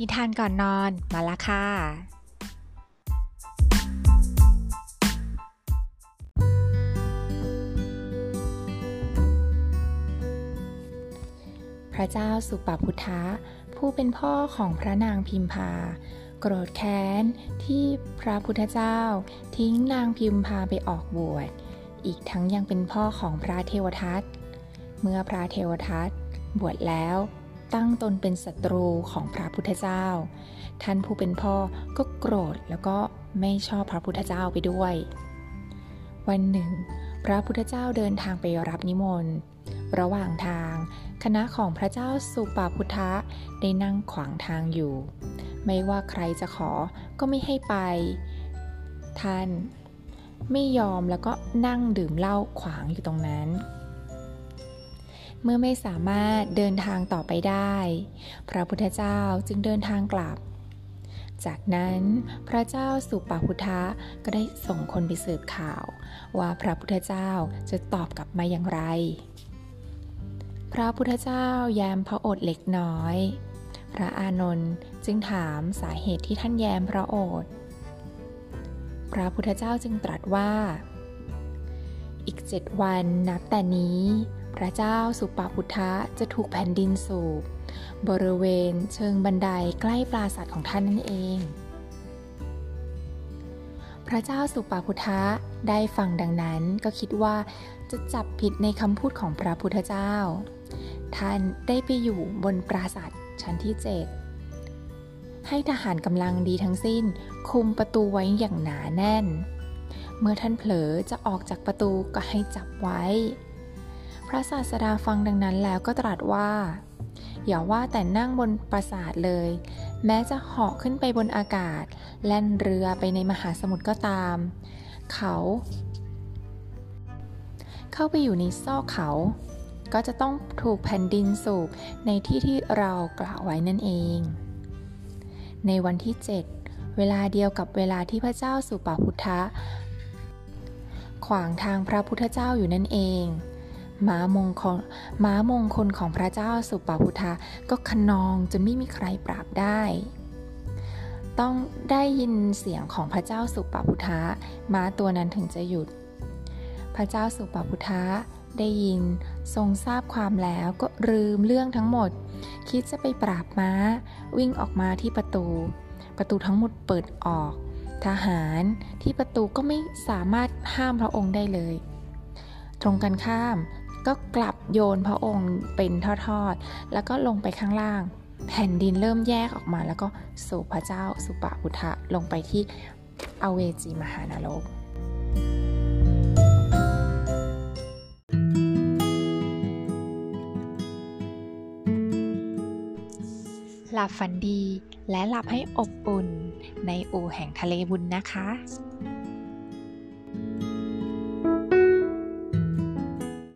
นิทานก่อนนอนมาละค่ะ พระเจ้าสุปพุทธะผู้เป็นพ่อของพระนางพิมพา โกรธแค้นที่พระพุทธเจ้าทิ้งนางพิมพาไปออกบวช อีกทั้งยังเป็นพ่อของพระเทวทัต เมื่อพระเทวทัตบวชแล้ว ตั้งตนเป็นศัตรูของพระพุทธเจ้า ท่านผู้เป็นพ่อก็โกรธแล้วก็ไม่ชอบพระพุทธเจ้าไปด้วย วันหนึ่ง พระพุทธเจ้าเดินทางไปรับนิมนต์ ระหว่างทาง คณะของพระเจ้าสุปาพุทธะได้นั่งขวางทางอยู่ ไม่ว่าใครจะขอก็ไม่ให้ไป ท่าน ไม่ยอมแล้วก็นั่งดื่มเหล้าขวางอยู่ตรงนั้น เมื่อไม่สามารถเดินทางต่อไปได้ พระพุทธเจ้าจึงเดินทางกลับ จากนั้นพระเจ้าสุปาพุทธะก็ได้ส่งคนไปสืบข่าว ว่าพระพุทธเจ้าจะตอบกลับมาอย่างไร พระพุทธเจ้าแยมพระโอษฐ์เล็กน้อย พระอานนท์จึงถามสาเหตุที่ท่านแยมพระโอษฐ์พระพุทธเจ้าจึงตรัสว่า อีกเจ็ดวันนับแต่นี้ พระเจ้าสุปาพุทธะจะถูกแผ่นดินสูบบริเวณเชิงบันไดใกล้ปราสาทของท่านนั่นเอง พระเจ้าสุปาพุทธะได้ฟังดังนั้นก็คิดว่าจะจับผิดในคำพูดของพระพุทธเจ้า ท่านได้ไปอยู่บนปราสาทชั้นที่เจ็ดให้ทหารกำลังดีทั้งสิ้น คุมประตูไว้อย่างหนาแน่น เมื่อท่านเผลอจะออกจากประตูก็ให้จับไว้ พระศาสดาฟังดังนั้นแล้วก็ตรัสว่า อย่าว่าแต่นั่งบนปราสาทเลย แม้จะเหาะขึ้นไปบนอากาศ แล่นเรือไปในมหาสมุทรก็ตาม เขา เข้าไปอยู่ในซอกเขา ก็จะต้องถูกแผ่นดินสูบในที่ที่เรากล่าวไว้นั่นเอง ในวันที่ 7 เวลาเดียวกับเวลาที่พระเจ้าสุปาพุทธะขวางทางพระพุทธเจ้าอยู่นั่นเอง ม้ามงคลม้ามงคลของพระเจ้าสุปาพุทธะก็ขนองจนไม่มีใครปราบได้ ต้องได้ยินเสียงของพระเจ้าสุปาพุทธะม้าตัวนั้นถึงจะหยุด พระเจ้าสุปาพุทธะได้ยินทรงทราบความแล้วก็ลืมเรื่องทั้งหมด คิดจะไปปราบม้า วิ่งออกมาที่ประตู ประตูทั้งหมดเปิดออก ทหารที่ประตูก็ไม่สามารถห้ามพระองค์ได้เลย ตรงกันข้าม ก็กลับโยนพระองค์เป็นทอดๆ แล้วก็ลงไปข้างล่าง แผ่นดินเริ่มแยกออกมา แล้วก็สู่พระเจ้าสุปาพุทธะลงไปที่อเวจีมหานรกหลับฝันดีและหลับให้อบอุ่นในอู่แห่งทะเลบุญนะคะ